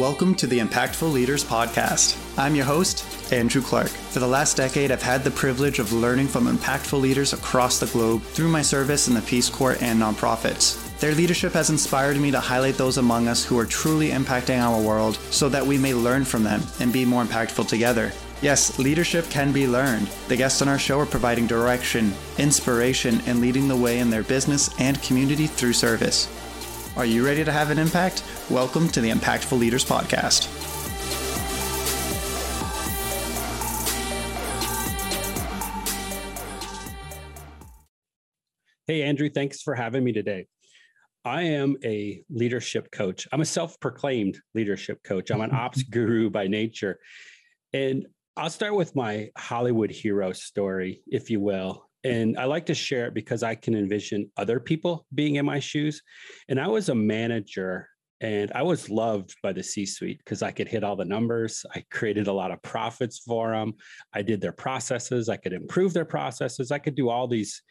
Welcome to the Impactful Leaders Podcast. I'm your host, Andrew Clark. For the last decade, I've had the privilege of learning from impactful leaders across the globe through my service in the Peace Corps and nonprofits. Their leadership has inspired me to highlight those among us who are truly impacting our world so that we may learn from them and be more impactful together. Yes, leadership can be learned. The guests on our show are providing direction, inspiration, and leading the way in their business and community through service. Are you ready to have an impact? Welcome to the Impactful Leaders Podcast. Hey, Andrew, thanks for having me today. I am a leadership coach. I'm a self proclaimed leadership coach. I'm an ops guru by nature. And I'll start with my Hollywood hero story, if you will. And I like to share it because I can envision other people being in my shoes. And I was a manager and I was loved by the C suite because I could hit all the numbers. I created a lot of profits for them. I did their processes. I could improve their processes. I could do all these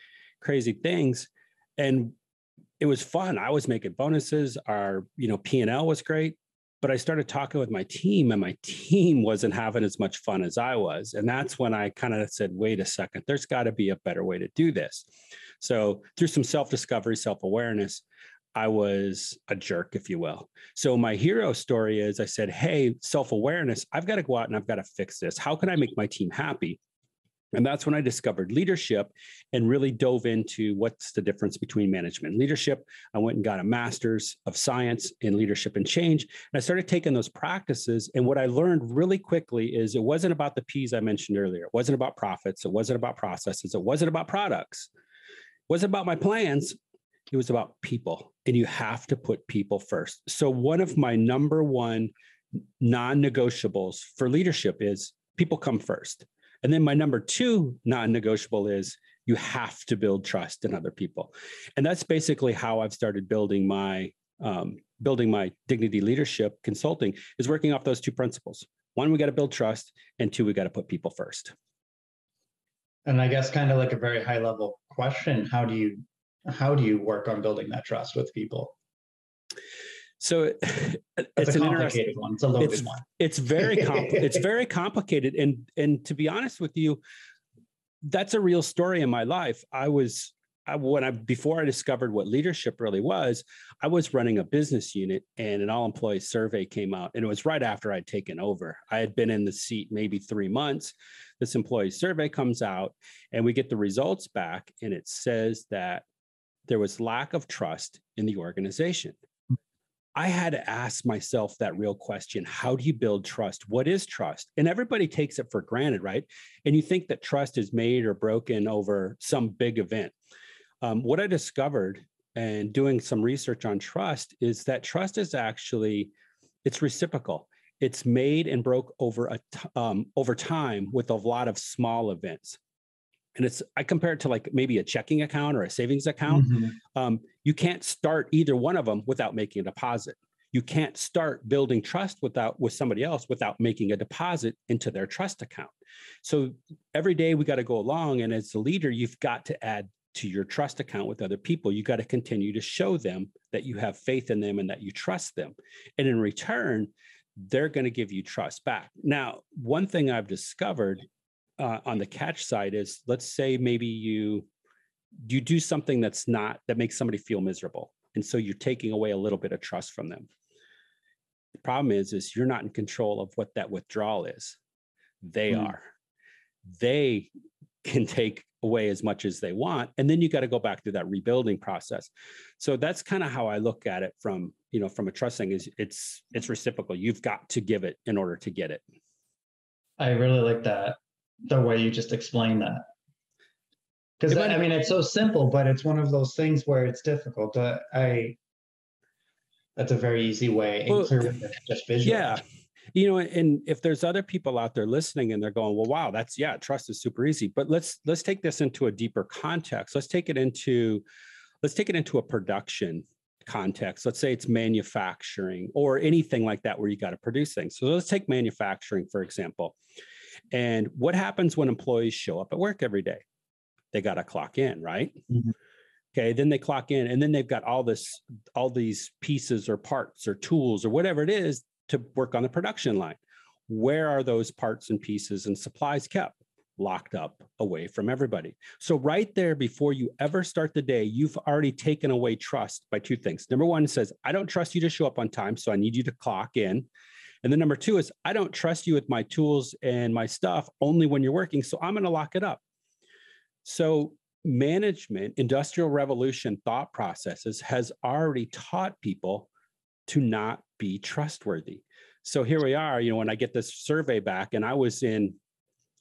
crazy things. And it was fun. I was making bonuses. Our, you know, P&L was great but I started talking with my team, and my team wasn't having as much fun as I was. And that's when I kind of said, wait a second, there's got to be a better way to do this. So, through some self discovery, self awareness, I was a jerk, if you will. So, my hero story is I said, hey, self awareness, I've got to go out and I've got to fix this. How can I make my team happy? And that's when I discovered leadership and really dove into what's the difference between management and leadership. I went and got a master's of science in leadership and change. And I started taking those practices. And what I learned really quickly is it wasn't about the P's I mentioned earlier. It wasn't about profits. It wasn't about processes. It wasn't about products. It wasn't about my plans. It was about people. And you have to put people first. So, one of my number one non negotiables for leadership is people come first. And then my number two non negotiable is you have to build trust in other people. And that's basically how I've started building my um, building my dignity leadership consulting is working off those two principles. One, we got to build trust, and two, we got to put people first. And I guess kind of like a very high level question, how do you how do you work on building that trust with people? So it's an interesting one. It's a loaded it's, one. It's very compl- it's very complicated, and and to be honest with you, that's a real story in my life. I was I, when I before I discovered what leadership really was, I was running a business unit, and an all employee survey came out, and it was right after I'd taken over. I had been in the seat maybe three months. This employee survey comes out, and we get the results back, and it says that there was lack of trust in the organization. I had to ask myself that real question How do you build trust? What is trust? And everybody takes it for granted, right? And you think that trust is made or broken over some big event. Um, what I discovered and doing some research on trust is that trust is actually it's reciprocal it's made and broke over a t- um, over time with a lot of small events and it's i compare it to like maybe a checking account or a savings account mm-hmm. um, you can't start either one of them without making a deposit. You can't start building trust without with somebody else without making a deposit into their trust account. So every day we got to go along and as a leader you've got to add to your trust account with other people. You got to continue to show them that you have faith in them and that you trust them. And in return they're going to give you trust back. Now one thing i've discovered uh, on the catch side is let's say maybe you you do something that's not that makes somebody feel miserable. And so you're taking away a little bit of trust from them. The problem is is you're not in control of what that withdrawal is. They mm. are. They can take away as much as they want and then you got to go back through that rebuilding process. So that's kind of how i look at it from you know from a trust thing is it's it's reciprocal. You've got to give it in order to get it. I really like that the way you just explained that. Because I mean, it's so simple, but it's one of those things where it's difficult. Uh, I that's a very easy way well, clear just visual. Yeah, you know, and if there's other people out there listening and they're going, well, wow, that's yeah, trust is super easy. But let's let's take this into a deeper context. Let's take it into let's take it into a production context. Let's say it's manufacturing or anything like that where you got to produce things. So let's take manufacturing, for example. And what happens when employees show up at work every day? They got to clock in, right? Mm-hmm. Okay, then they clock in and then they've got all this all these pieces or parts or tools or whatever it is to work on the production line. Where are those parts and pieces and supplies kept? Locked up away from everybody. So, right there, before you ever start the day, you've already taken away trust by two things. Number one says, I don't trust you to show up on time. So, I need you to clock in. And then number two is, I don't trust you with my tools and my stuff only when you're working. So, I'm going to lock it up. So, management, industrial revolution thought processes has already taught people to not be trustworthy. So here we are, you know, when I get this survey back and I was in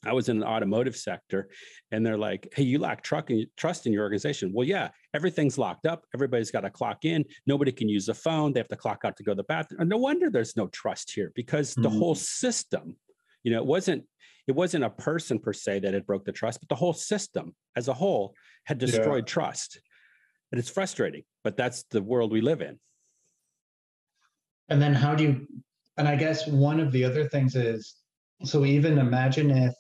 I was in the automotive sector and they're like, hey, you lack truck and trust in your organization. Well, yeah, everything's locked up. Everybody's got to clock in. Nobody can use a phone. They have to clock out to go to the bathroom. And No wonder there's no trust here because mm-hmm. the whole system, you know, it wasn't it wasn't a person per se that had broke the trust, but the whole system as a whole had destroyed yeah. trust. And it's frustrating, but that's the world we live in. And then how do you and I guess one of the other things is so even imagine if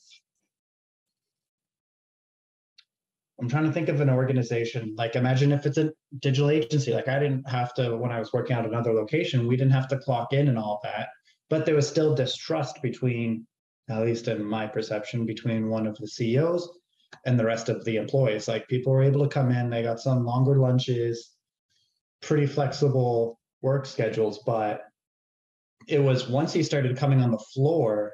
I'm trying to think of an organization. Like, imagine if it's a digital agency. Like, I didn't have to, when I was working out another location, we didn't have to clock in and all that. But there was still distrust between, at least in my perception, between one of the CEOs and the rest of the employees. Like, people were able to come in, they got some longer lunches, pretty flexible work schedules. But it was once he started coming on the floor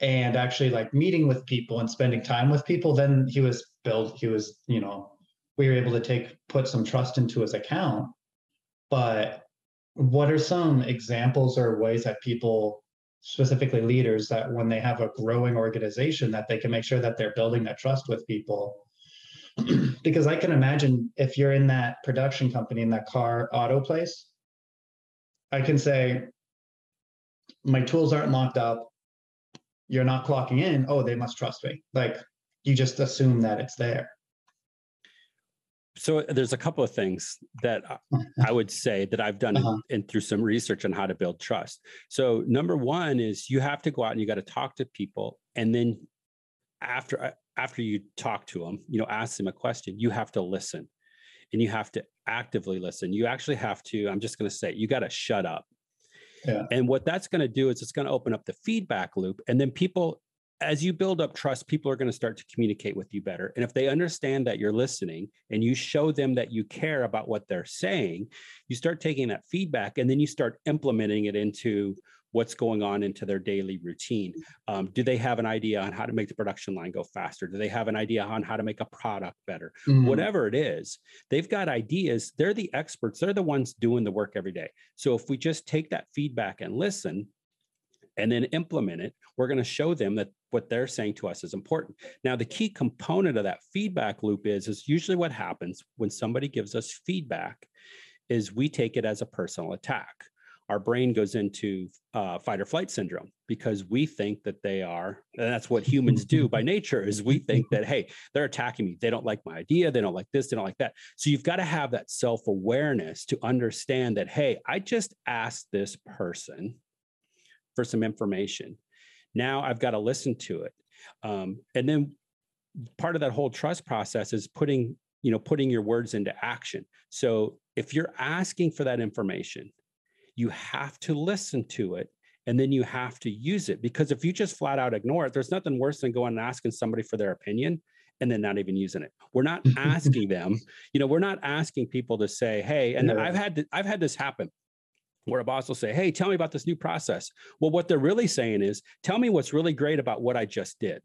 and actually like meeting with people and spending time with people then he was built he was you know we were able to take put some trust into his account but what are some examples or ways that people specifically leaders that when they have a growing organization that they can make sure that they're building that trust with people because i can imagine if you're in that production company in that car auto place i can say my tools aren't locked up you're not clocking in, oh, they must trust me. Like you just assume that it's there. So there's a couple of things that I would say that I've done uh-huh. and through some research on how to build trust. So number one is you have to go out and you got to talk to people, and then after uh, after you talk to them, you know, ask them a question. You have to listen, and you have to actively listen. You actually have to. I'm just going to say you got to shut up yeah. And what that's going to do is it's going to open up the feedback loop. And then people, as you build up trust, people are going to start to communicate with you better. And if they understand that you're listening and you show them that you care about what they're saying, you start taking that feedback and then you start implementing it into what's going on into their daily routine. Um, do they have an idea on how to make the production line go faster? Do they have an idea on how to make a product better? Mm-hmm. Whatever it is, they've got ideas. They're the experts, they're the ones doing the work every day. So if we just take that feedback and listen, and then implement it, we're going to show them that what they're saying to us is important. Now, the key component of that feedback loop is, is usually what happens when somebody gives us feedback is we take it as a personal attack. Our brain goes into uh, fight or flight syndrome because we think that they are and that's what humans do by nature is we think that hey they're attacking me. They don't like my idea. They don't like this. They don't like that. So you've got to have that self-awareness to understand that hey i just asked this person for some information. Now i've got to listen to it. Um, and then part of that whole trust process is putting you know putting your words into action. So if you're asking for that information you have to listen to it and then you have to use it because if you just flat out ignore it there's nothing worse than going and asking somebody for their opinion and then not even using it. We're not asking them you know we're not asking people to say hey and i've had i've had this happen where a boss will say hey tell me about this new process well what they're really saying is tell me what's really great about what i just did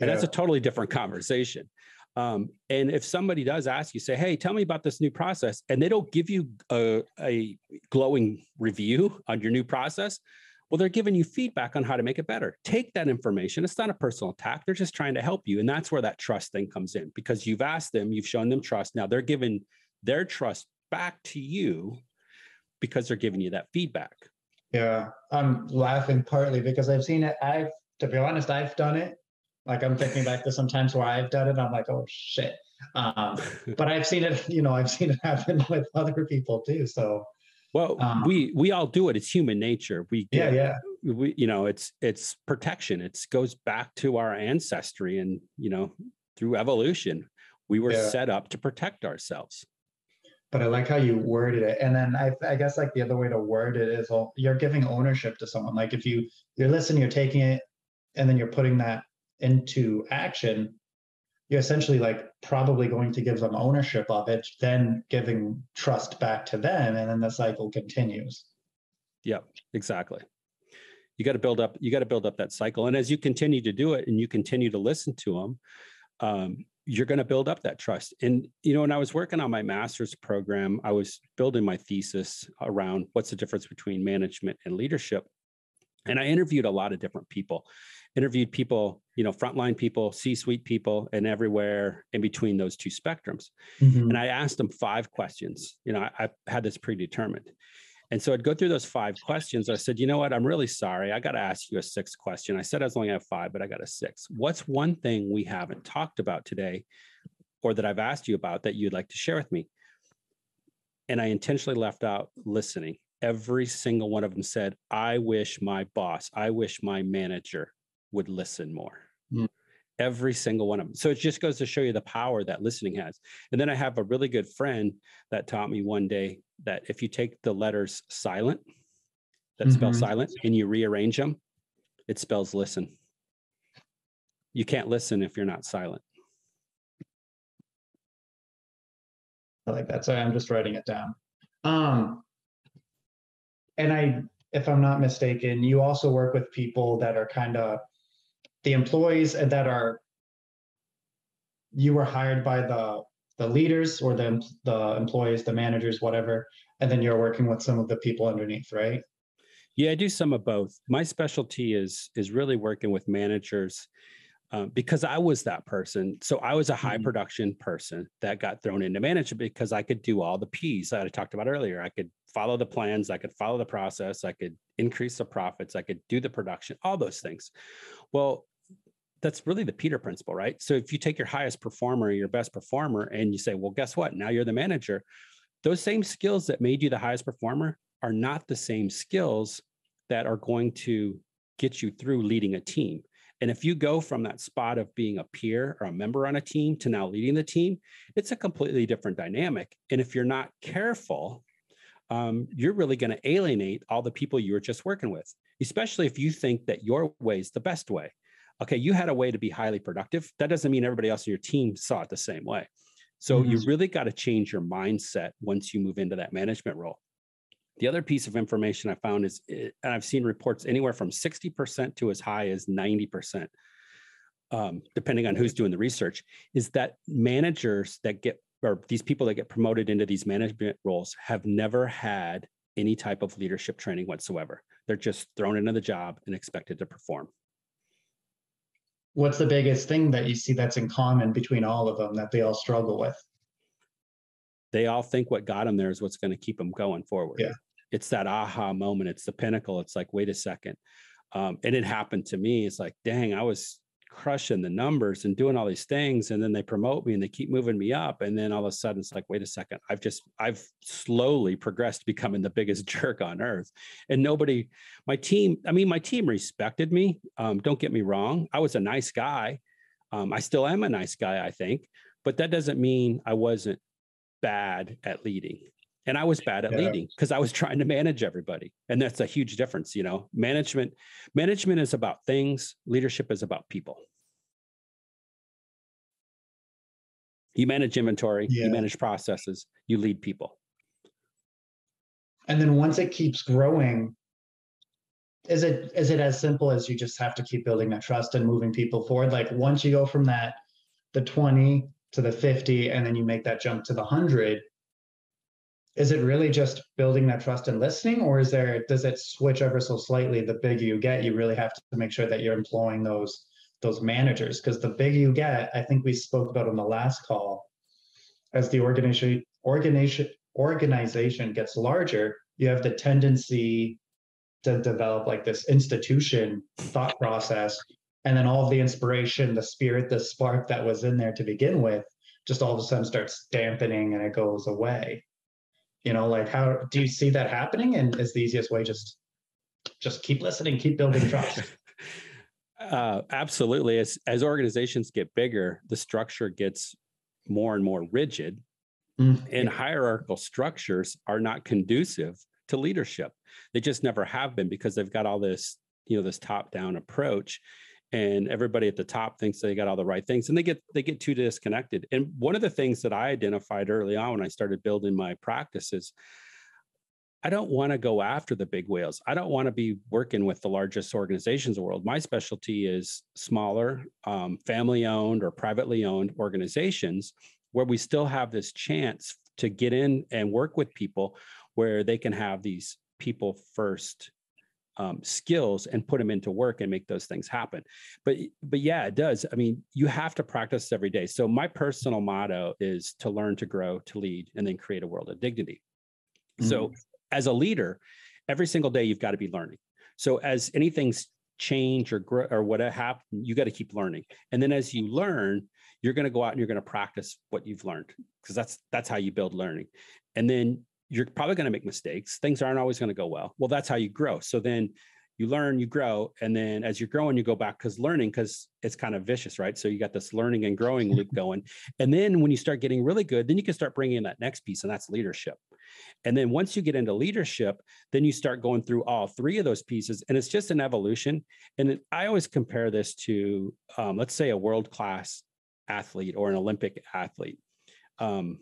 and yeah. that's a totally different conversation um, and if somebody does ask you, say, "Hey, tell me about this new process," and they don't give you a, a glowing review on your new process, well, they're giving you feedback on how to make it better. Take that information. It's not a personal attack. They're just trying to help you. And that's where that trust thing comes in because you've asked them, you've shown them trust. Now they're giving their trust back to you because they're giving you that feedback. Yeah. I'm laughing partly because I've seen it. I've, to be honest, I've done it. Like I'm thinking back to some times where I've done it. I'm like, oh shit. Um, but I've seen it. You know, I've seen it happen with other people too. So. Well, um, we we all do it. It's human nature. We get, yeah yeah. We you know it's it's protection. It goes back to our ancestry and you know through evolution we were yeah. set up to protect ourselves. But I like how you worded it. And then I, I guess like the other way to word it is well, you're giving ownership to someone. Like if you you're listening, you're taking it, and then you're putting that into action. You're essentially like probably going to give them ownership of it, then giving trust back to them, and then the cycle continues. Yeah, exactly. You got to build up. You got to build up that cycle, and as you continue to do it, and you continue to listen to them, um, you're going to build up that trust. And, you know, when I was working on my master's program, I was building my thesis around what's the difference between management and leadership. And I interviewed a lot of different people, interviewed people, you know, frontline people, C suite people, and everywhere in between those two spectrums. Mm-hmm. And I asked them five questions. You know, I, I had this predetermined. And so I'd go through those five questions. I said, you know what? I'm really sorry. I got to ask you a sixth question. I said I was only have five, but I got a six. What's one thing we haven't talked about today or that I've asked you about that you'd like to share with me? And I intentionally left out listening. Every single one of them said, I wish my boss, I wish my manager would listen more. Mm every single one of them. So it just goes to show you the power that listening has. And then I have a really good friend that taught me one day that if you take the letters silent, that mm-hmm. spell silent, and you rearrange them, it spells listen. You can't listen if you're not silent. I like that. Sorry, I'm just writing it down. Um, and I, if I'm not mistaken, you also work with people that are kind of the employees that are you were hired by the the leaders or the the employees, the managers, whatever, and then you're working with some of the people underneath, right? Yeah, I do some of both. My specialty is is really working with managers um, because I was that person. So I was a high mm-hmm. production person that got thrown into management because I could do all the P's that I talked about earlier. I could follow the plans, I could follow the process, I could increase the profits, I could do the production, all those things. Well, that's really the Peter principle, right? So if you take your highest performer, your best performer, and you say, well, guess what? Now you're the manager. Those same skills that made you the highest performer are not the same skills that are going to get you through leading a team. And if you go from that spot of being a peer or a member on a team to now leading the team, it's a completely different dynamic. And if you're not careful, um, you're really going to alienate all the people you were just working with, especially if you think that your way is the best way okay, you had a way to be highly productive. That doesn't mean everybody else in your team saw it the same way. So mm-hmm. you really got to change your mindset once you move into that management role. The other piece of information I found is, eh, and I've seen reports anywhere from 60% to as high as 90%, um, depending on who's doing the research, is that managers that get, or these people that get promoted into these management roles have never had any type of leadership training whatsoever. They're just thrown into the job and expected to perform what's the biggest thing that you see that's in common between all of them that they all struggle with? They all think what got them there is what's going to keep them going forward. Yeah. It's that aha moment. It's the pinnacle. It's like, wait a second. Um, and it happened to me. It's like, dang, I was crushing the numbers and doing all these things and then they promote me and they keep moving me up and then all of a sudden it's like wait a second i've just i've slowly progressed becoming the biggest jerk on earth. And nobody my team i mean my team respected me um, don't get me wrong i was a nice guy um, i still am a nice guy i think but that doesn't mean i wasn't bad at leading and i was bad at yeah. leading because i was trying to manage everybody and that's a huge difference you know management management is about things leadership is about people you manage inventory yeah. you manage processes you lead people and then once it keeps growing is it is it as simple as you just have to keep building that trust and moving people forward like once you go from that the 20 to the 50 and then you make that jump to the 100 is it really just building that trust and listening or is there does it switch ever so slightly the bigger you get you really have to make sure that you're employing those those managers? Because the bigger you get i think we spoke about on the last call as the organization organization organization gets larger you have the tendency to develop like this institution thought process and then all of the inspiration the spirit the spark that was in there to begin with just all of a sudden starts dampening and it goes away you know like how do you see that happening? And is the easiest way just just keep listening keep building trust. Uh, absolutely. As as organizations get bigger the structure gets more and more rigid. Mm-hmm. And hierarchical structures are not conducive to leadership. They just never have been because they've got all this, you know, this top-down approach and everybody at the top thinks they got all the right things and they get they get too disconnected. And one of the things that I identified early on when I started building my practices I don't want to go after the big whales. I don't want to be working with the largest organizations in the world. My specialty is smaller, um, family owned or privately owned organizations where we still have this chance to get in and work with people where they can have these people first um, skills and put them into work and make those things happen. But but yeah, it does. I mean, you have to practice every day. So my personal motto is to learn, to grow, to lead, and then create a world of dignity. Mm-hmm. So as a leader, every single day you've got to be learning. So as anything's change or grow or what happen, you got to keep learning. And then as you learn, you're going to go out and you're going to practice what you've learned because that's that's how you build learning. And then you're probably going to make mistakes. Things aren't always going to go well. Well, that's how you grow. So then you learn, you grow, and then as you're growing, you go back because learning, because it's kind of vicious, right? So you got this learning and growing loop going, and then when you start getting really good, then you can start bringing in that next piece, and that's leadership. And then once you get into leadership, then you start going through all three of those pieces, and it's just an evolution. And I always compare this to, um, let's say, a world class athlete or an Olympic athlete. Um,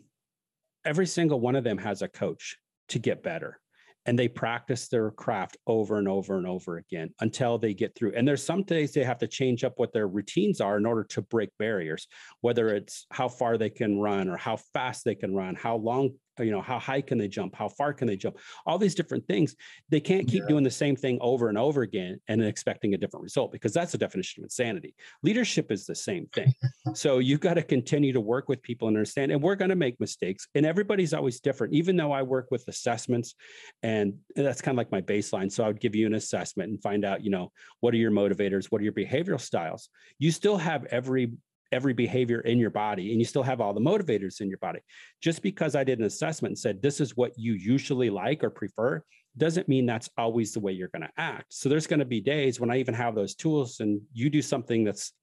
every single one of them has a coach to get better and they practice their craft over and over and over again until they get through. And there's some days they have to change up what their routines are in order to break barriers, whether it's how far they can run or how fast they can run, how long Uh, you know how high can they jump? How far can they jump? All these different things they can't keep yeah. doing the same thing over and over again and expecting a different result because that's the definition of insanity. Leadership is the same thing. So you've got to continue to work with people and understand and we're going to make mistakes and everybody's always different. Even though i work with assessments and that's kind of like my baseline so i would give you an assessment and find out you know what are your motivators? What are your behavioral styles? You still have every every behavior in your body and you still have all the motivators in your body. Just because I did an assessment and said, this is what you usually like or prefer, doesn't mean that's always the way you're going to act. So there's going to be days when I even have those tools and you do something that's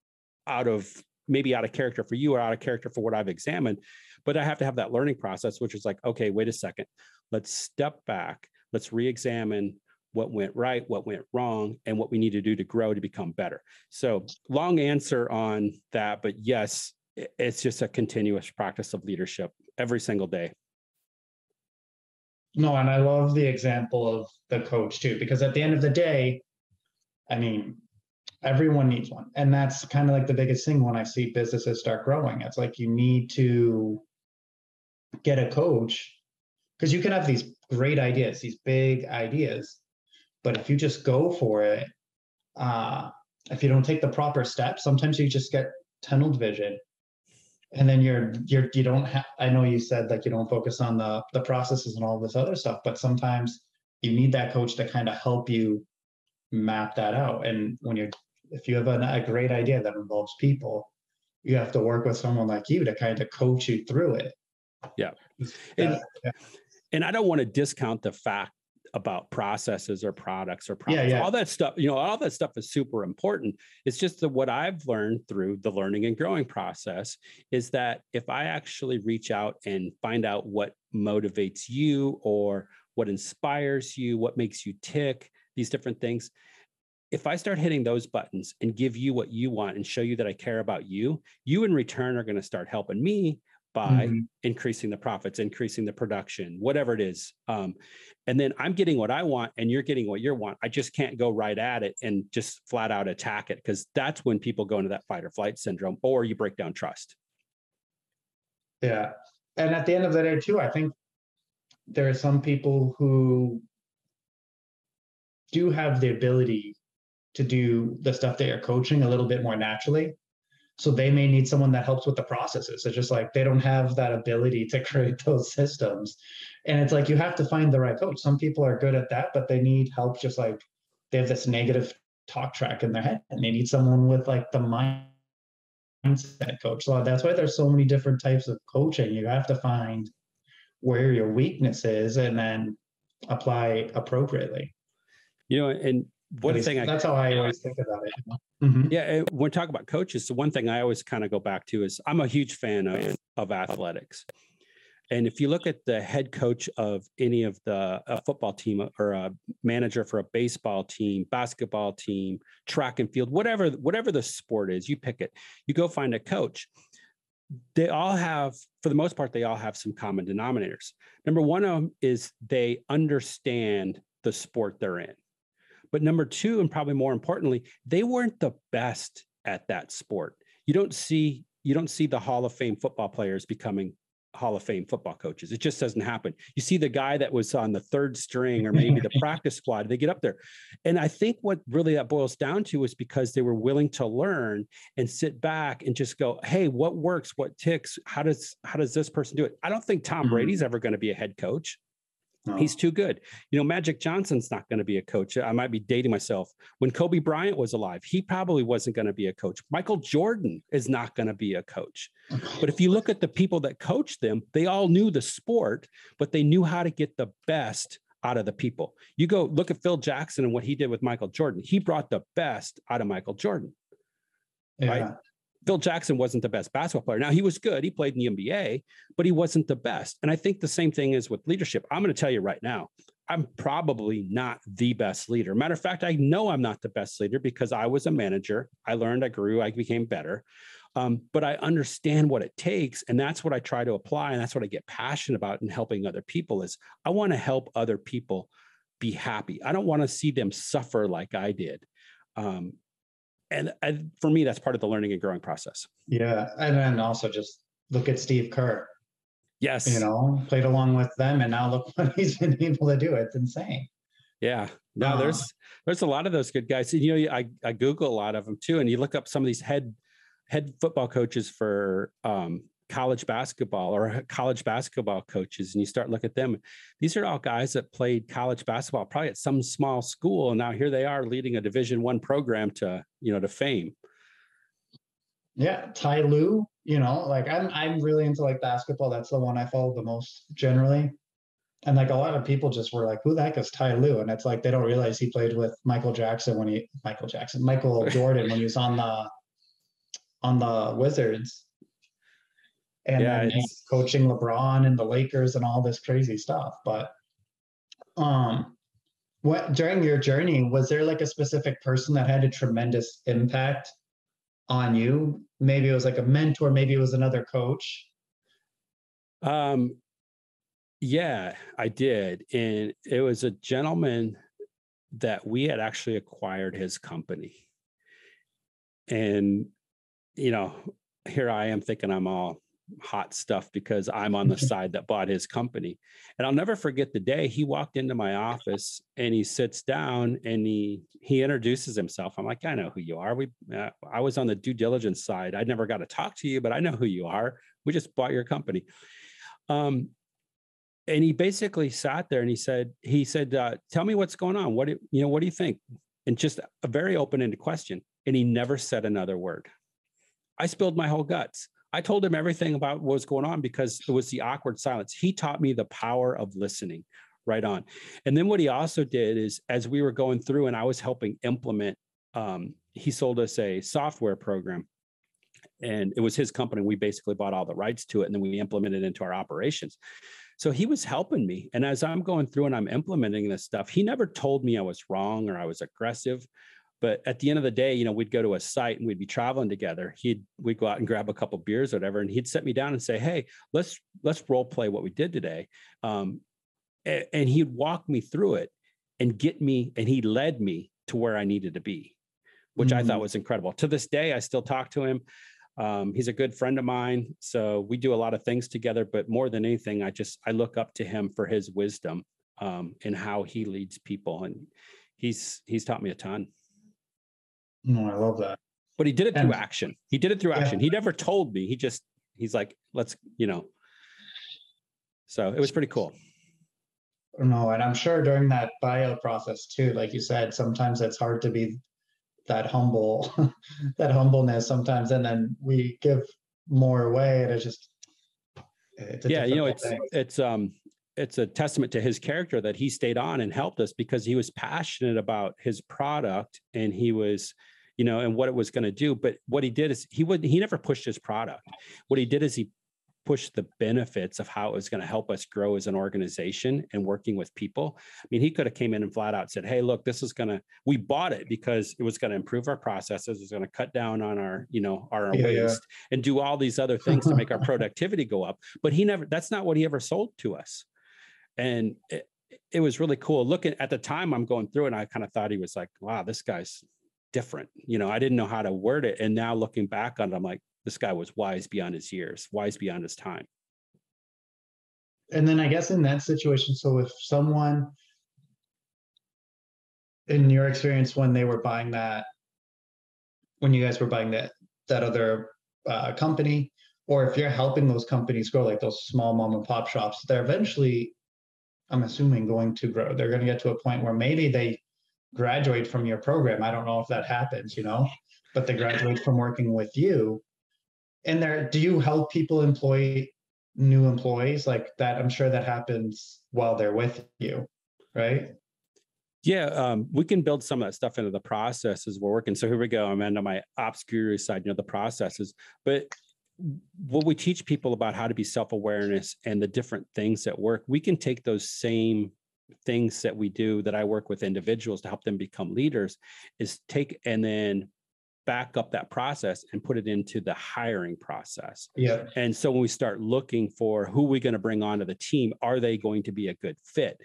out of maybe out of character for you or out of character for what I've examined. But I have to have that learning process, which is like, okay, wait a second. Let's step back. Let's re examine what went right, what went wrong, and what we need to do to grow to become better. So, long answer on that, but yes, it's just a continuous practice of leadership every single day. No, and I love the example of the coach too, because at the end of the day, I mean, everyone needs one. And that's kind of like the biggest thing when I see businesses start growing. It's like you need to get a coach because you can have these great ideas, these big ideas, but if you just go for it, uh, if you don't take the proper steps, sometimes you just get tunnel vision. And then you're you're you don't have I know you said like you don't focus on the the processes and all this other stuff, but sometimes you need that coach to kind of help you map that out. And when you're if you have a, a great idea that involves people, you have to work with someone like you to kind of coach you through it. Yeah. And, yeah. and I don't want to discount the fact about processes or products or products. Yeah, yeah. All that stuff, you know, all that stuff is super important. It's just that what I've learned through the learning and growing process is that if I actually reach out and find out what motivates you or what inspires you, what makes you tick, these different things, if I start hitting those buttons and give you what you want and show you that I care about you, you in return are going to start helping me by mm-hmm. increasing the profits, increasing the production, whatever it is. Um, and then I'm getting what I want and you're getting what you want. I just can't go right at it and just flat out attack it because that's when people go into that fight or flight syndrome or you break down trust. Yeah. And at the end of the day, too, I think there are some people who do have the ability to do the stuff they are coaching a little bit more naturally so they may need someone that helps with the processes. It's just like they don't have that ability to create those systems. And it's like you have to find the right coach. Some people are good at that but they need help just like they have this negative talk track in their head and they need someone with like the mindset coach. So that's why there's so many different types of coaching. You have to find where your weakness is and then apply appropriately. You know and one thing that's I, how I always think about it. Mm-hmm. Yeah, eh, when we talk about coaches, the one thing I always kind of go back to is I'm a huge fan of, of athletics, And if you look at the head coach of any of the a football team or a manager for a baseball team, basketball team, track and field, whatever whatever the sport is, you pick it. You go find a coach. They all have, for the most part, they all have some common denominators. Number one of them is they understand the sport they're in. But number two, and probably more importantly, they weren't the best at that sport. You don't see you don't see the Hall of Fame football players becoming Hall of Fame football coaches. It just doesn't happen. You see the guy that was on the third string or maybe the practice squad, they get up there. And I think what really that boils down to is because they were willing to learn and sit back and just go, hey, what works? What ticks? How does how does this person do it? I don't think Tom mm-hmm. Brady's ever going to be a head coach. No. He's oh. too good. You know, Magic Johnson's not going to be a coach. I might be dating myself. When Kobe Bryant was alive, he probably wasn't going to be a coach. Michael Jordan is not going to be a coach. But if you look at the people that coached them, they all knew the sport, but they knew how to get the best out of the people. You go look at Phil Jackson and what he did with Michael Jordan. He brought the best out of Michael Jordan. Yeah. Right. Phil Jackson wasn't the best basketball player. Now he was good. He played in the NBA, but he wasn't the best. And I think the same thing is with leadership. I'm going to tell you right now, I'm probably not the best leader. Matter of fact, I know I'm not the best leader because I was a manager. I learned, I grew, I became better. Um, but I understand what it takes, and that's what I try to apply, and that's what I get passionate about in helping other people. Is I want to help other people be happy. I don't want to see them suffer like I did. Um, and, and for me, that's part of the learning and growing process. Yeah, and then also just look at Steve Kerr. Yes, you know, played along with them, and now look what he's been able to do. It's insane. Yeah, no, uh, there's there's a lot of those good guys. You know, I I Google a lot of them too, and you look up some of these head head football coaches for um, college basketball or college basketball coaches and you start look at them these are all guys that played college basketball probably at some small school and now here they are leading a division one program to you know to fame. Yeah Ty Lue you know like i'm i'm really into like basketball. That's the one i follow the most generally. And like a lot of people just were like who the heck is Ty Lue? And it's like they don't realize he played with michael jackson when he michael jackson michael jordan when he was on the on the wizards and yeah, coaching LeBron and the Lakers and all this crazy stuff. But um, what during your journey was there like a specific person that had a tremendous impact on you? Maybe it was like a mentor, maybe it was another coach. Um, yeah, I did, and it was a gentleman that we had actually acquired his company, and you know, here I am thinking I'm all hot stuff because I'm on the side that bought his company. And I'll never forget the day he walked into my office and he sits down and he he introduces himself. I'm like, I know who you are. We uh, I was on the due diligence side. I never got to talk to you, but I know who you are. We just bought your company. Um, and he basically sat there and he said, he said, uh, "Tell me what's going on. What do, you know? What do you think?" And just a very open-ended question. And he never said another word. I spilled my whole guts. I told him everything about what was going on because it was the awkward silence. He taught me the power of listening right on. And then what he also did is as we were going through and I was helping implement, um, he sold us a software program and it was his company. We basically bought all the rights to it and then we implemented it into our operations. So he was helping me. And as I'm going through and I'm implementing this stuff, he never told me I was wrong or I was aggressive. But at the end of the day, you know, we'd go to a site and we'd be traveling together. He'd we'd go out and grab a couple beers or whatever, and he'd set me down and say, "Hey, let's let's role play what we did today." Um, and, and he'd walk me through it and get me, and he led me to where I needed to be, which mm-hmm. I thought mm-hmm. was incredible. To this day, I still talk to him. Um, he's a good friend of mine, so we do a lot of things together. But more than anything, I just I look up to him for his wisdom um, and how he leads people, and he's he's taught me a ton. No, I love that. But he did it and, through action. He did it through action. Yeah. He never told me. He just he's like, let's, you know. So it was pretty cool. No, and I'm sure during that buyout process too, like you said, sometimes it's hard to be that humble, that humbleness sometimes, and then we give more away, and it's just it's yeah, you know, it's thing. it's um it's a testament to his character that he stayed on and helped us because he was passionate about his product and he was you know, and what it was going to do. But what he did is he would he never pushed his product. What he did is he pushed the benefits of how it was going to help us grow as an organization and working with people. I mean, he could have came in and flat out said, "Hey, look, this is going to we bought it because it was going to improve our processes, it was going to cut down on our, you know, our yeah, waste yeah. and do all these other things to make our productivity go up." But he never that's not what he ever sold to us. And it, it was really cool. Looking at the time I'm going through and I kind of thought he was like, "Wow, this guy's different." You know, I didn't know how to word it and now looking back on it I'm like, this guy was wise beyond his years, wise beyond his time. And then I guess in that situation, so if someone in your experience when they were buying that, when you guys were buying that that other uh, company, or if you're helping those companies grow, like those small mom and pop shops, they're eventually, I'm assuming, going to grow. They're going to get to a point where maybe they graduate from your program. I don't know if that happens, you know, but they graduate from working with you and there do you help people employ new employees like that i'm sure that happens while they're with you right yeah, um, we can build some of that stuff into the processes we're working. So here we go. I'm on my ops guru side, you know, the processes. But what we teach people about how to be self-awareness and the different things that work, we can take those same things that we do that I work with individuals to help them become leaders, is take and then back up that process and put it into the hiring process. Yeah. And so when we start looking for who we're going to bring onto the team, are they going to be a good fit?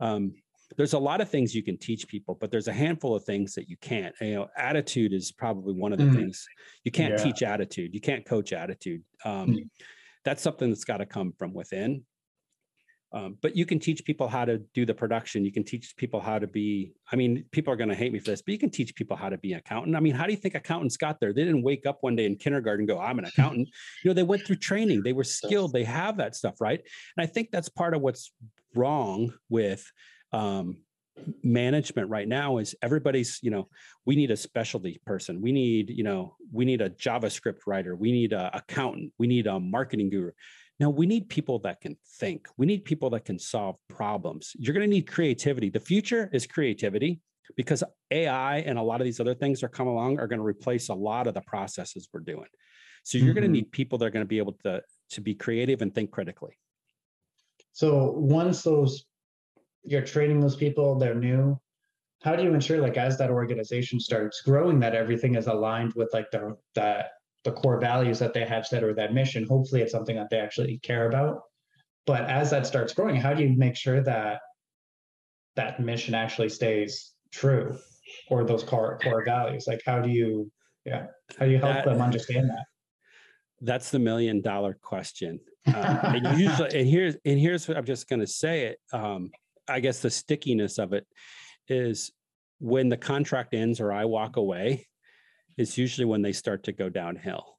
Um, there's a lot of things you can teach people, but there's a handful of things that you can't. You know, attitude is probably one of the mm. things you can't yeah. teach attitude. You can't coach attitude. Um, mm. That's something that's got to come from within. Um, but you can teach people how to do the production. You can teach people how to be. I mean, people are going to hate me for this, but you can teach people how to be an accountant. I mean, how do you think accountants got there? They didn't wake up one day in kindergarten and go, "I'm an accountant." you know, they went through training. They were skilled. They have that stuff, right? And I think that's part of what's wrong with um, management right now is everybody's you know we need a specialty person we need you know we need a javascript writer we need a accountant we need a marketing guru now, we need people that can think. We need people that can solve problems. You're going to need creativity. The future is creativity because AI and a lot of these other things that come along are going to replace a lot of the processes we're doing. So you're mm-hmm. going to need people that are going to be able to to be creative and think critically. So once those you're training those people, they're new. How do you ensure, like, as that organization starts growing, that everything is aligned with like the that the core values that they have set or that mission. Hopefully, it's something that they actually care about. But as that starts growing, how do you make sure that that mission actually stays true or those core core values? Like, how do you, yeah, how do you help that, them understand that? That's the million dollar question. Uh, and usually, and here's and here's what I'm just going to say it. Um, I guess the stickiness of it is when the contract ends or I walk away is usually when they start to go downhill.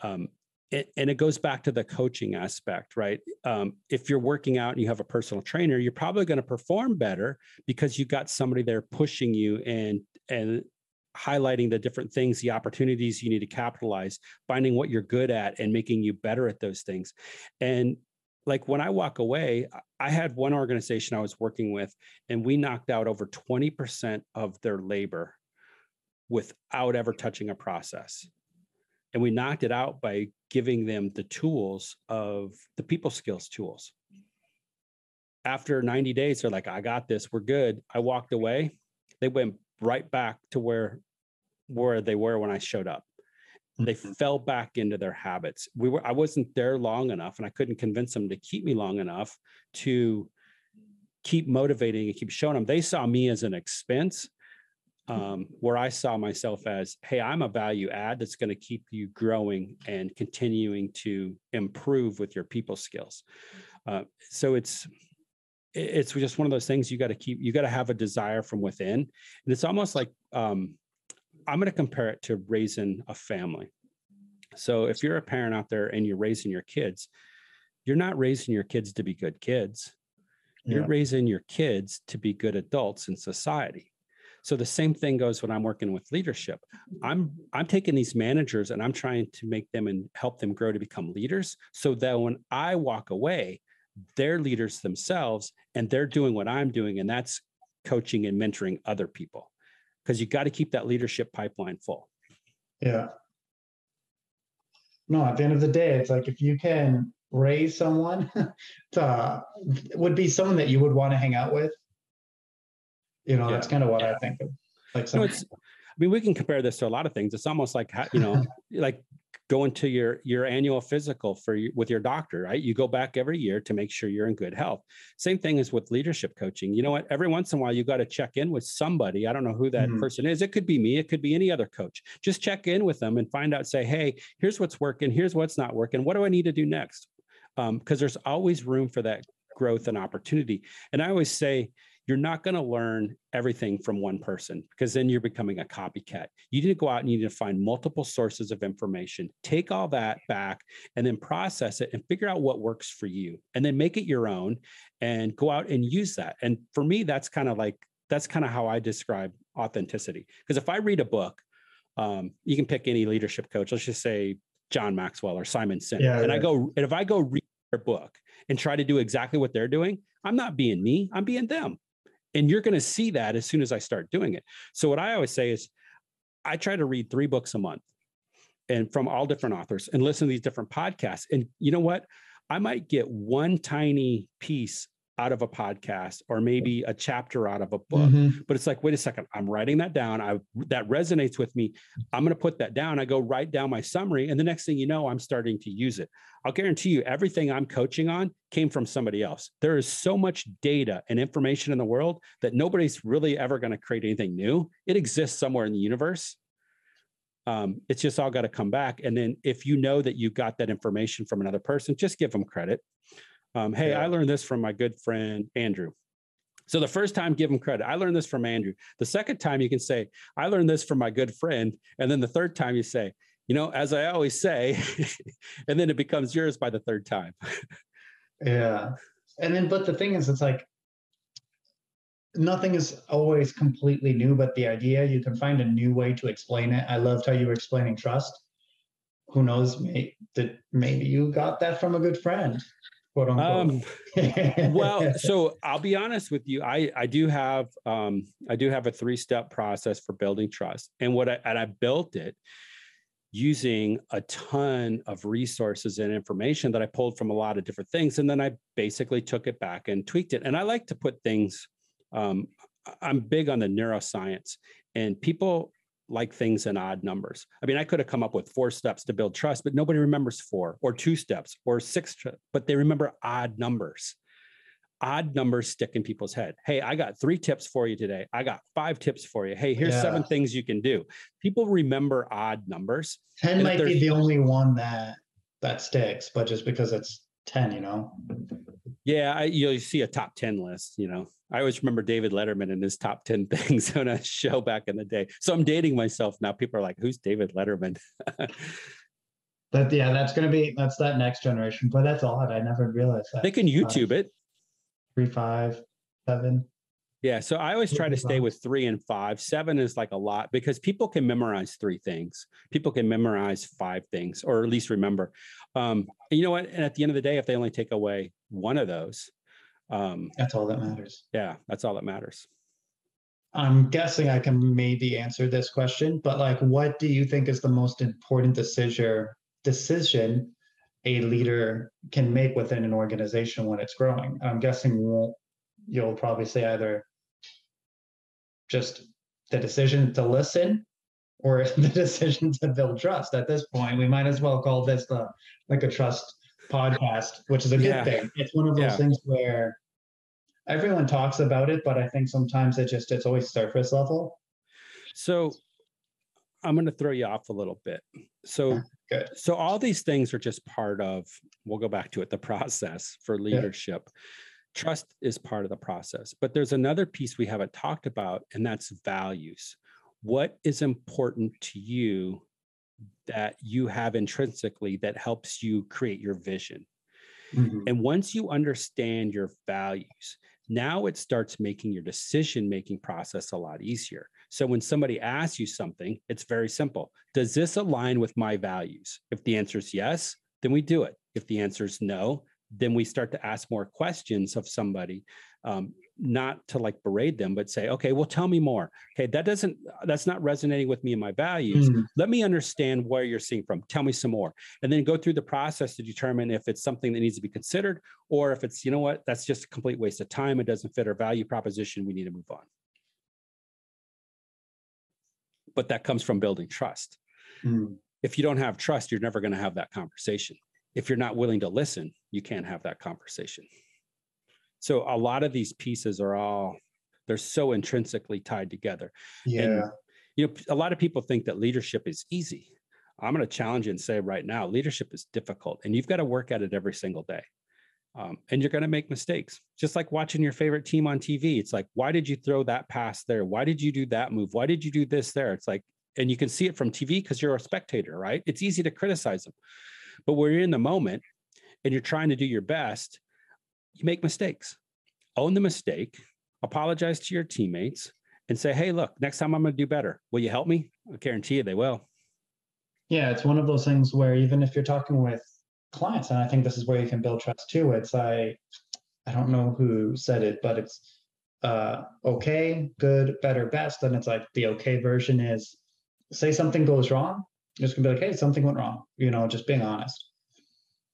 Um, it, and it goes back to the coaching aspect, right? Um, if you're working out and you have a personal trainer, you're probably going to perform better because you've got somebody there pushing you and and highlighting the different things, the opportunities you need to capitalize, finding what you're good at, and making you better at those things. And like when I walk away, I had one organization I was working with, and we knocked out over 20% of their labor without ever touching a process. And we knocked it out by giving them the tools of the people skills tools. After 90 days, they're like, I got this, we're good. I walked away. They went right back to where where they were when I showed up. They mm-hmm. fell back into their habits. We were I wasn't there long enough and I couldn't convince them to keep me long enough to keep motivating and keep showing them. They saw me as an expense um, where I saw myself as, hey, I'm a value add that's going to keep you growing and continuing to improve with your people skills. Uh, so it's it's just one of those things you got to keep. You got to have a desire from within, and it's almost like um, I'm going to compare it to raising a family. So if you're a parent out there and you're raising your kids, you're not raising your kids to be good kids. You're yeah. raising your kids to be good adults in society so the same thing goes when I'm working with leadership. Mm-hmm. I'm I'm taking these managers and I'm trying to make them and help them grow to become leaders so that when I walk away, they're leaders themselves and they're doing what I'm doing and that's coaching and mentoring other people. Because you got to keep that leadership pipeline full. Yeah. No, at the end of the day, it's like if you can raise someone to, uh, would be someone that you would want to hang out with. You know, yeah. that's kind of what yeah. I think of. Like, some, no, I mean, we can compare this to a lot of things. It's almost like you know, like going to your your annual physical for with your doctor right? You go back every year to make sure you're in good health. Same thing as with leadership coaching. You know what? Every once in a while you got to check in with somebody. I don't know who that mm-hmm. person is. It could be me. It could be any other coach. Just check in with them and find out say hey here's what's working. Here's what's not working. What do i need to do next? Because um, there's always room for that growth and opportunity. And i always say you're not going to learn everything from one person because then you're becoming a copycat. You need to go out and you need to find multiple sources of information, take all that back and then process it and figure out what works for you and then make it your own and go out and use that. And for me, that's kind of like, that's kind of how I describe authenticity. Because if I read a book, um, you can pick any leadership coach, let's just say John Maxwell or Simon Sinek. Yeah, and I go, and if I go read their book and try to do exactly what they're doing, I'm not being me, I'm being them. And you're going to see that as soon as I start doing it. So what I always say is I try to read three books a month and from all different authors and listen to these different podcasts. And you know what? I might get one tiny piece out of a podcast or maybe a chapter out of a book mm-hmm. but it's like wait a second i'm writing that down. I that resonates with me. I'm going to put that down. I go write down my summary and the next thing you know i'm starting to use it. I'll guarantee you everything i'm coaching on came from somebody else. There is so much data and information in the world that nobody's really ever going to create anything new. It exists somewhere in the universe. Um, it's just all got to come back and then if you know that you got that information from another person just give them credit um, hey, yeah. I learned this from my good friend Andrew. So the first time, give him credit. I learned this from Andrew. The second time, you can say, I learned this from my good friend. And then the third time, you say, you know, as I always say, and then it becomes yours by the third time. yeah. And then, but the thing is, it's like nothing is always completely new, but the idea, you can find a new way to explain it. I loved how you were explaining trust. Who knows, may, that maybe you got that from a good friend quote unquote? Um, well, so I'll be honest with you. I I do have um, I do have a three step process for building trust, and what I and I built it using a ton of resources and information that I pulled from a lot of different things, and then I basically took it back and tweaked it. And I like to put things. Um, I'm big on the neuroscience, and people like things in odd numbers. I mean, I could have come up with four steps to build trust, but nobody remembers four or two steps or six, but they remember odd numbers. Odd numbers stick in people's head. Hey, I got three tips for you today. I got five tips for you. Hey, here's yeah. seven things you can do. People remember odd numbers. 10 might be the only one that that sticks, but just because it's 10, you know? Yeah, I, you'll see a top 10 list, you know. I always remember David Letterman and his top 10 things on a show back in the day. So I'm dating myself now. People are like, who's David Letterman? but yeah, that's going to be, that's that next generation. But that's odd. I never realized that. They can YouTube five, it. Three, five, seven. Yeah. So I always try to stay with three and five. Seven is like a lot because people can memorize three things. People can memorize five things, or at least remember. Um, you know what? And at the end of the day, if they only take away one of those, um, that's all that matters. Yeah, that's all that matters. I'm guessing I can maybe answer this question, but like, what do you think is the most important decision decision a leader can make within an organization when it's growing? I'm guessing you'll probably say either just the decision to listen or the decision to build trust. At this point, we might as well call this the like a trust podcast, which is a good yeah. thing. It's one of those yeah. things where everyone talks about it, but I think sometimes it just it's always surface level. So I'm going to throw you off a little bit. So good. So all these things are just part of. We'll go back to it. The process for leadership. Yeah. Trust is part of the process, but there's another piece we haven't talked about, and that's values. What is important to you that you have intrinsically that helps you create your vision. Mm-hmm. And once you understand your values, now it starts making your decision making process a lot easier. So when somebody asks you something, it's very simple. Does this align with my values? If the answer is yes, then we do it. If the answer is no, then we start to ask more questions of somebody. Um, not to like berate them, but say, okay, well, tell me more. Okay, that doesn't, that's not resonating with me and my values. Mm. Let me understand where you're seeing from. Tell me some more. And then go through the process to determine if it's something that needs to be considered or if it's, you know what, that's just a complete waste of time. It doesn't fit our value proposition. We need to move on. But that comes from building trust. Mm. If you don't have trust, you're never going to have that conversation. If you're not willing to listen, you can't have that conversation. So a lot of these pieces are all they're so intrinsically tied together. Yeah. And, you know, a lot of people think that leadership is easy. I'm going to challenge you and say right now, leadership is difficult, and you've got to work at it every single day. Um, and you're going to make mistakes, just like watching your favorite team on TV. It's like, why did you throw that pass there? Why did you do that move? Why did you do this there? It's like, and you can see it from TV because you're a spectator, right? It's easy to criticize them, but when you're in the moment and you're trying to do your best, you make mistakes. Own the mistake, apologize to your teammates, and say, hey, look, next time I'm going to do better. Will you help me? I guarantee you they will. Yeah, it's one of those things where even if you're talking with clients, and I think this is where you can build trust too, it's I I don't know who said it, but it's uh okay, good, better, best. And it's like the okay version is say something goes wrong, you're just gonna be like, hey, something went wrong, you know, just being honest.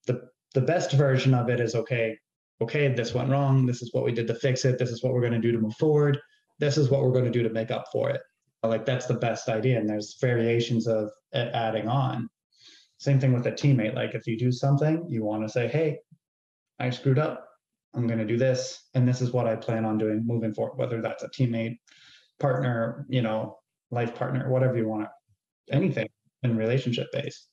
The the best version of it is okay, okay, this went wrong. This is what we did to fix it. This is what we're going to do to move forward. This is what we're going to do to make up for it. Like that's the best idea. And there's variations of adding on. Same thing with a teammate. Like if you do something, you want to say, hey, I screwed up. I'm going to do this. And this is what I plan on doing moving forward, whether that's a teammate, partner, you know, life partner, whatever you want anything in relationship based.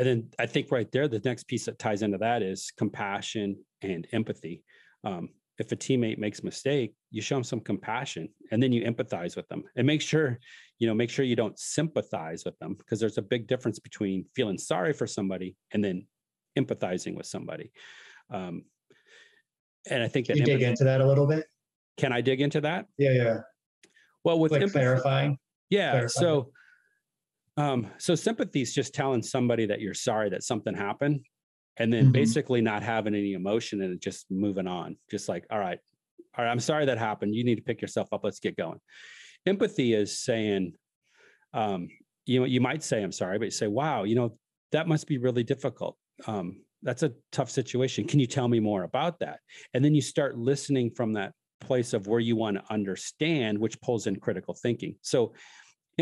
And then I think right there, the next piece that ties into that is compassion and empathy. Um, if a teammate makes a mistake, you show them some compassion and then you empathize with them and make sure, you know, make sure you don't sympathize with them because there's a big difference between feeling sorry for somebody and then empathizing with somebody. Um, and I think that you empathy, dig into that a little bit. Can I dig into that? Yeah, yeah. Well, with like empathy, clarifying. Yeah. Clarifying. So um, so sympathy is just telling somebody that you're sorry that something happened and then mm-hmm. basically not having any emotion and just moving on. Just like, all right, all right, I'm sorry that happened. You need to pick yourself up. Let's get going. Empathy is saying, um, you know, you might say, I'm sorry, but you say, wow, you know, that must be really difficult. Um, that's a tough situation. Can you tell me more about that? And then you start listening from that place of where you want to understand, which pulls in critical thinking. So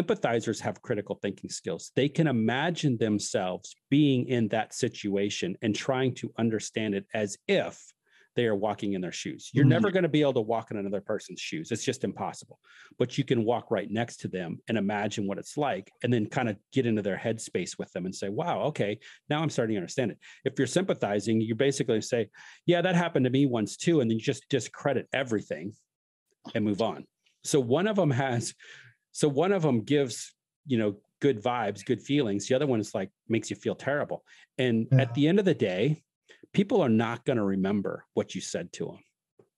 empathizers have critical thinking skills. They can imagine themselves being in that situation and trying to understand it as if they are walking in their shoes. You're mm-hmm. never going to be able to walk in another person's shoes. It's just impossible. But you can walk right next to them and imagine what it's like and then kind of get into their headspace with them and say, wow, okay, now I'm starting to understand it. If you're sympathizing, you basically say, yeah, that happened to me once too. And then you just discredit everything and move on. So one of them has so one of them gives, you know, good vibes, good feelings. The other one is like makes you feel terrible. And yeah. at the end of the day, people are not going to remember what you said to them,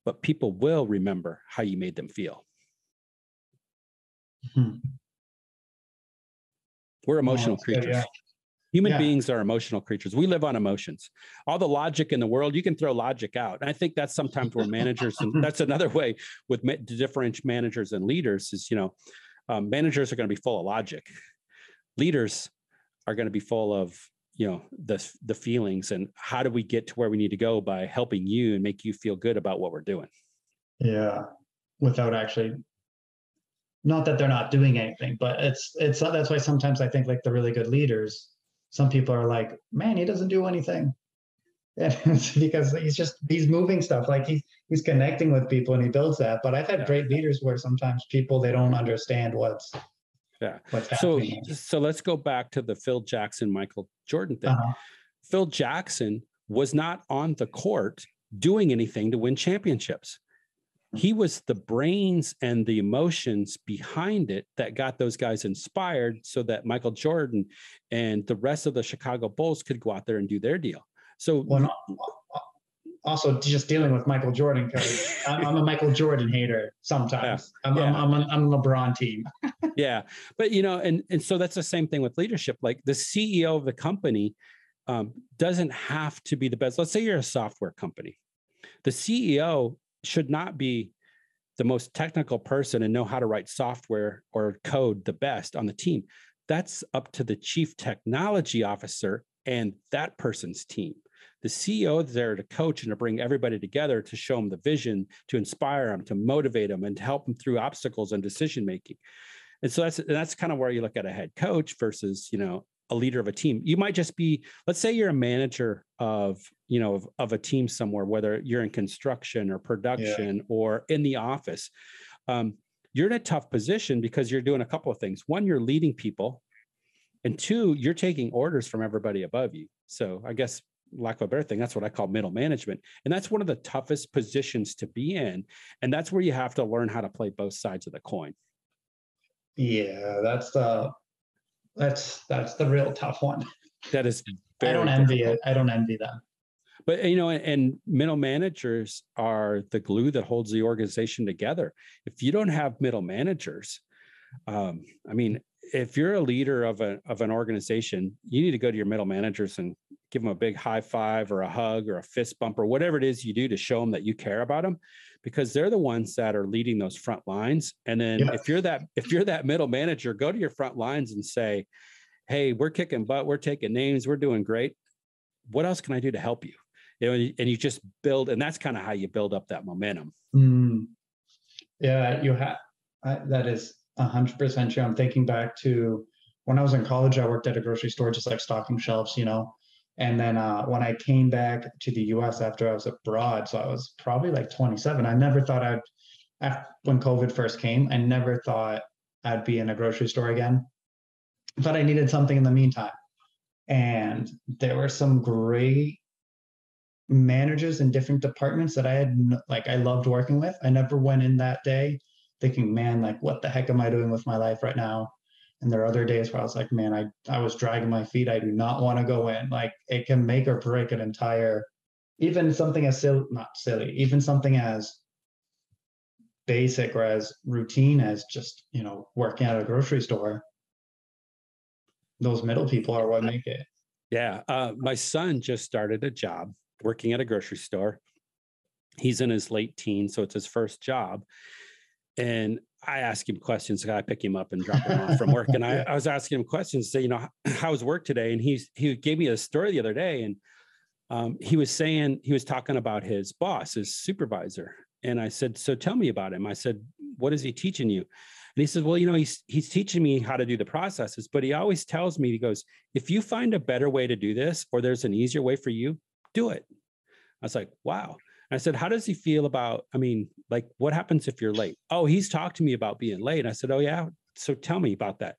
but people will remember how you made them feel. Hmm. We're emotional oh, creatures. Good, yeah. Human yeah. beings are emotional creatures. We live on emotions. All the logic in the world, you can throw logic out. And I think that's sometimes where managers, and that's another way with different managers and leaders is, you know, um, managers are going to be full of logic. Leaders are going to be full of you know the the feelings and how do we get to where we need to go by helping you and make you feel good about what we're doing? Yeah without actually not that they're not doing anything but it's it's that's why sometimes i think like the really good leaders some people are like man he doesn't do anything. And it's because he's just he's moving stuff like he's he's connecting with people and he builds that but i've had yeah. great leaders where sometimes people they don't understand what's yeah what's happening. so so let's go back to the phil jackson michael jordan thing uh-huh. phil jackson was not on the court doing anything to win championships he was the brains and the emotions behind it that got those guys inspired so that Michael Jordan and the rest of the Chicago Bulls could go out there and do their deal. So well, also just dealing with Michael Jordan because I'm a Michael Jordan hater sometimes. Yeah. I'm, yeah. I'm, I'm, I'm, a LeBron team. yeah, but you know, and and so that's the same thing with leadership. Like the CEO of the company um, doesn't have to be the best. Let's say you're a software company. The CEO should not be the most technical person and know how to write software or code the best on the team. That's up to the chief technology officer and that person's team. The CEO is there to coach and to bring everybody together to show them the vision, to inspire them, to motivate them, and to help them through obstacles and decision making. And so that's that's kind of where you look at a head coach versus you know a leader of a team. You might just be, let's say you're a manager of, you know, of, of a team somewhere, whether you're in construction or production yeah. or in the office. Um, you're in a tough position because you're doing a couple of things. One, you're leading people, and two, you're taking orders from everybody above you. So I guess lack of a better thing, that's what I call middle management. And that's one of the toughest positions to be in. And that's where you have to learn how to play both sides of the coin. Yeah, that's the that's that's the real tough one. That is. I don't envy difficult. it. I don't envy them. But you know, and middle managers are the glue that holds the organization together. If you don't have middle managers, um, I mean, if you're a leader of a of an organization, you need to go to your middle managers and give them a big high five or a hug or a fist bump or whatever it is you do to show them that you care about them because they're the ones that are leading those front lines. And then yeah. if you're that if you're that middle manager go to your front lines and say hey we're kicking butt we're taking names we're doing great. What else can i do to help you? You know and you just build and that's kind of how you build up that momentum. Mm. yeah you have that is 100% true. I'm thinking back to when i was in college i worked at a grocery store just like stocking shelves you know and then uh, when I came back to the US after I was abroad, so I was probably like 27, I never thought I'd, after, when COVID first came, I never thought I'd be in a grocery store again. But I needed something in the meantime. And there were some great managers in different departments that I had, like, I loved working with. I never went in that day thinking, man, like, what the heck am I doing with my life right now? And there are other days where I was like, man, I, I was dragging my feet. I do not want to go in. Like it can make or break an entire, even something as silly, not silly, even something as basic or as routine as just, you know, working at a grocery store. Those middle people are what make it. Yeah. Uh, my son just started a job working at a grocery store. He's in his late teens, so it's his first job. And I ask him questions. I pick him up and drop him off from work. And I, I was asking him questions, say, you know, how was work today? And he's he gave me a story the other day, and um, he was saying he was talking about his boss, his supervisor. And I said, so tell me about him. I said, what is he teaching you? And he said, well, you know, he's he's teaching me how to do the processes, but he always tells me, he goes, if you find a better way to do this, or there's an easier way for you, do it. I was like, wow. I said, How does he feel about? I mean, like, what happens if you're late? Oh, he's talked to me about being late. I said, Oh, yeah. So tell me about that.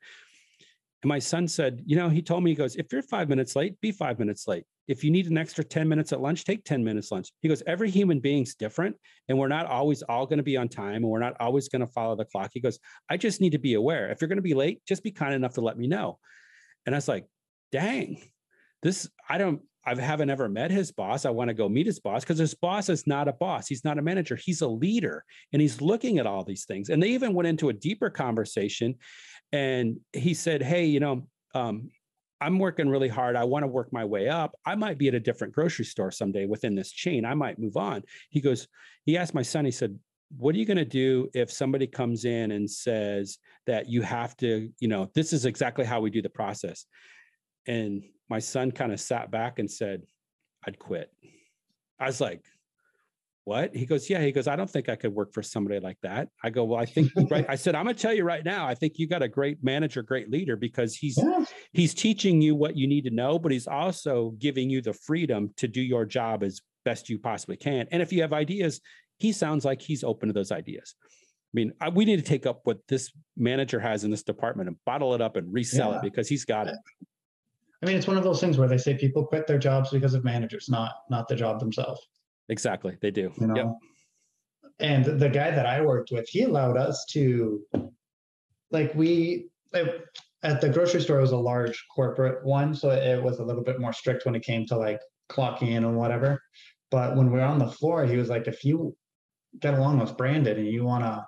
And my son said, You know, he told me, he goes, If you're five minutes late, be five minutes late. If you need an extra 10 minutes at lunch, take 10 minutes lunch. He goes, Every human being's different. And we're not always all going to be on time and we're not always going to follow the clock. He goes, I just need to be aware. If you're going to be late, just be kind enough to let me know. And I was like, Dang, this, I don't, I haven't ever met his boss. I want to go meet his boss because his boss is not a boss. He's not a manager. He's a leader and he's looking at all these things. And they even went into a deeper conversation. And he said, Hey, you know, um, I'm working really hard. I want to work my way up. I might be at a different grocery store someday within this chain. I might move on. He goes, he asked my son, he said, what are you going to do if somebody comes in and says that you have to, you know, this is exactly how we do the process? And my son kind of sat back and said, I'd quit. I was like, what? He goes, yeah. He goes, I don't think I could work for somebody like that. I go, well, I think right. I said, I'm gonna tell you right now, I think you got a great manager, great leader because he's yeah. he's teaching you what you need to know, but he's also giving you the freedom to do your job as best you possibly can. And if you have ideas, he sounds like he's open to those ideas. I mean, I, we need to take up what this manager has in this department and bottle it up and resell yeah. it because he's got it. I mean, it's one of those things where they say people quit their jobs because of managers, not not the job themselves. Exactly, they do. You know? Yep. And the guy that I worked with, he allowed us to, like, we at the grocery store was a large corporate one, so it was a little bit more strict when it came to like clocking in and whatever. But when we are on the floor, he was like, if you get along with Brandon and you want to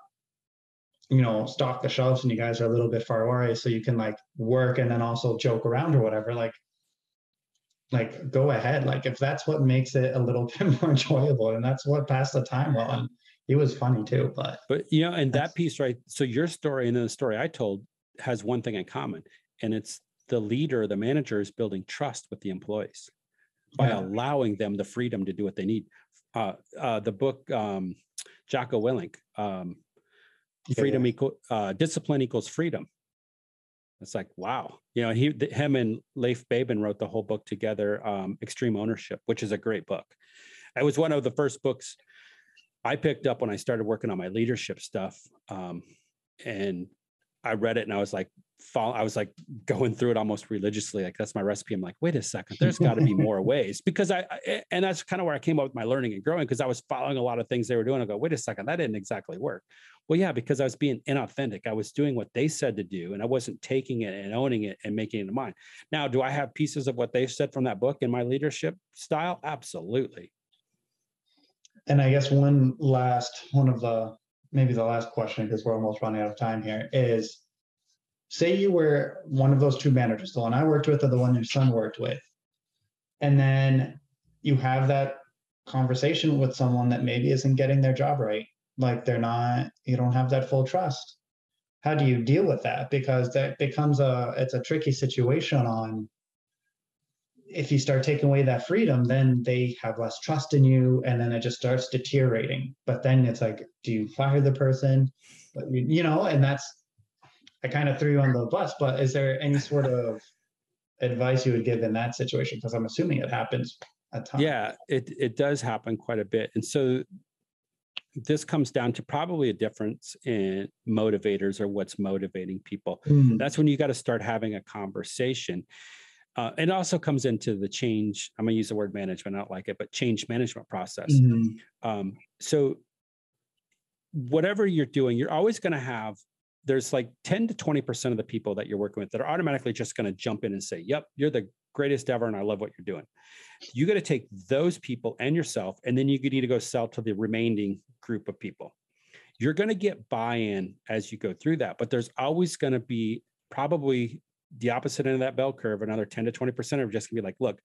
you know, stock the shelves and you guys are a little bit far away so you can like work and then also joke around or whatever, like like go ahead. Like if that's what makes it a little bit more enjoyable and that's what passed the time well. And he was funny too. But but you know, and that piece, right? So your story and then the story I told has one thing in common, and it's the leader, the manager is building trust with the employees by yeah. allowing them the freedom to do what they need. Uh, uh, the book um, Jocko Willink, um, freedom yeah. equal uh, discipline equals freedom. It's like wow, you know, he him and Leif Babin wrote the whole book together, um, Extreme Ownership, which is a great book. It was one of the first books I picked up when I started working on my leadership stuff, um, and I read it and I was like, fall, I was like going through it almost religiously. Like that's my recipe. I'm like, wait a second, there's got to be more ways because I, I, and that's kind of where I came up with my learning and growing because I was following a lot of things they were doing. I go, wait a second, that didn't exactly work. Well, yeah, because I was being inauthentic. I was doing what they said to do and I wasn't taking it and owning it and making it mine. Now, do I have pieces of what they said from that book in my leadership style? Absolutely. And I guess one last, one of the maybe the last question because we're almost running out of time here is say you were one of those two managers the one i worked with or the one your son worked with and then you have that conversation with someone that maybe isn't getting their job right like they're not you don't have that full trust how do you deal with that because that becomes a it's a tricky situation on if you start taking away that freedom, then they have less trust in you, and then it just starts deteriorating. But then it's like, do you fire the person? But, You know, and that's I kind of threw you on the bus. But is there any sort of advice you would give in that situation? Because I'm assuming it happens a ton. Yeah, it it does happen quite a bit, and so this comes down to probably a difference in motivators or what's motivating people. Mm. That's when you got to start having a conversation uh, it also comes into the change. I'm going to use the word management. I don't like it, but change management process. Mm-hmm. Um, so, whatever you're doing, you're always going to have. There's like 10 to 20 percent of the people that you're working with that are automatically just going to jump in and say, "Yep, you're the greatest ever, and I love what you're doing." You got to take those people and yourself, and then you need to go sell to the remaining group of people. You're going to get buy-in as you go through that, but there's always going to be probably the opposite end of that bell curve, another 10 to 20% are just gonna be like, look,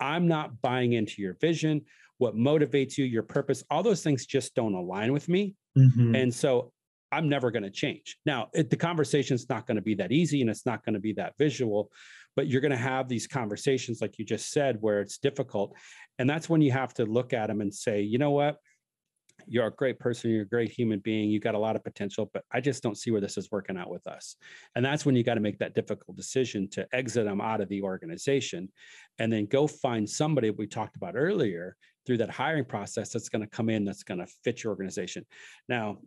I'm not buying into your vision, what motivates you, your purpose, all those things just don't align with me. Mm-hmm. And so I'm never going to change. Now, it, the conversation is not going to be that easy and it's not going to be that visual, but you're going to have these conversations, like you just said, where it's difficult. And that's when you have to look at them and say, you know what? you're a great person, you're a great human being, you got a lot of potential, but I just don't see where this is working out with us. And that's when you got to make that difficult decision to exit them out of the organization and then go find somebody we talked about earlier through that hiring process that's going to come in that's going to fit your organization. Now,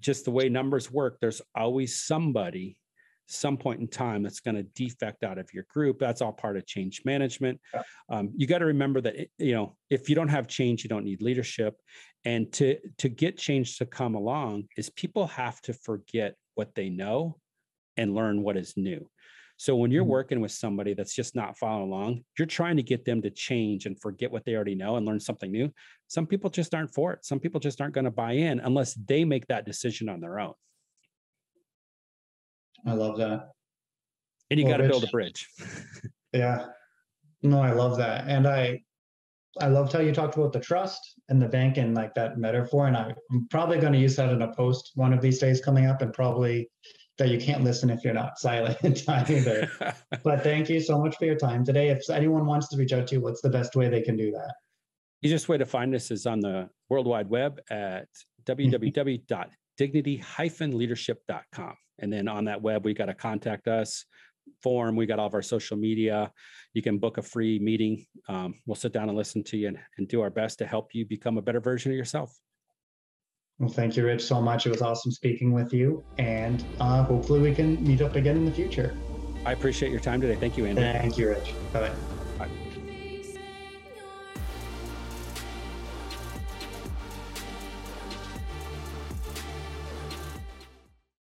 just the way numbers work, there's always somebody some point in time that's going to defect out of your group. That's all part of change management. Yeah. um, you got to remember that you know if you don't have change you don't need leadership. And to to get change to come along is people have to forget what they know and learn what is new so when you're mm-hmm. working with somebody that's just not following along you're trying to get them to change and forget what they already know and learn something new some people just aren't for it some people just aren't going to buy in unless they make that decision on their own I love that. And you well, got to build a bridge. yeah. No, I love that. And I I loved how you talked about the trust and the bank and like that metaphor. And I, I'm probably going to use that in a post one of these days coming up and probably that you can't listen if you're not silent either. but thank you so much for your time today. If anyone wants to reach out to you, what's the best way they can do that? Easiest way to find us is on the World Wide Web at www.dignity-leadership.com. And then on that web, we got to contact us form. We got all of our social media. You can book a free meeting. Um, we'll sit down and listen to you and, and do our best to help you become a better version of yourself. Well, thank you, Rich, so much. It was awesome speaking with you. And uh, hopefully we can meet up again in the future. I appreciate your time today. Thank you, Andy. Thank you, Rich. Bye-bye. Bye.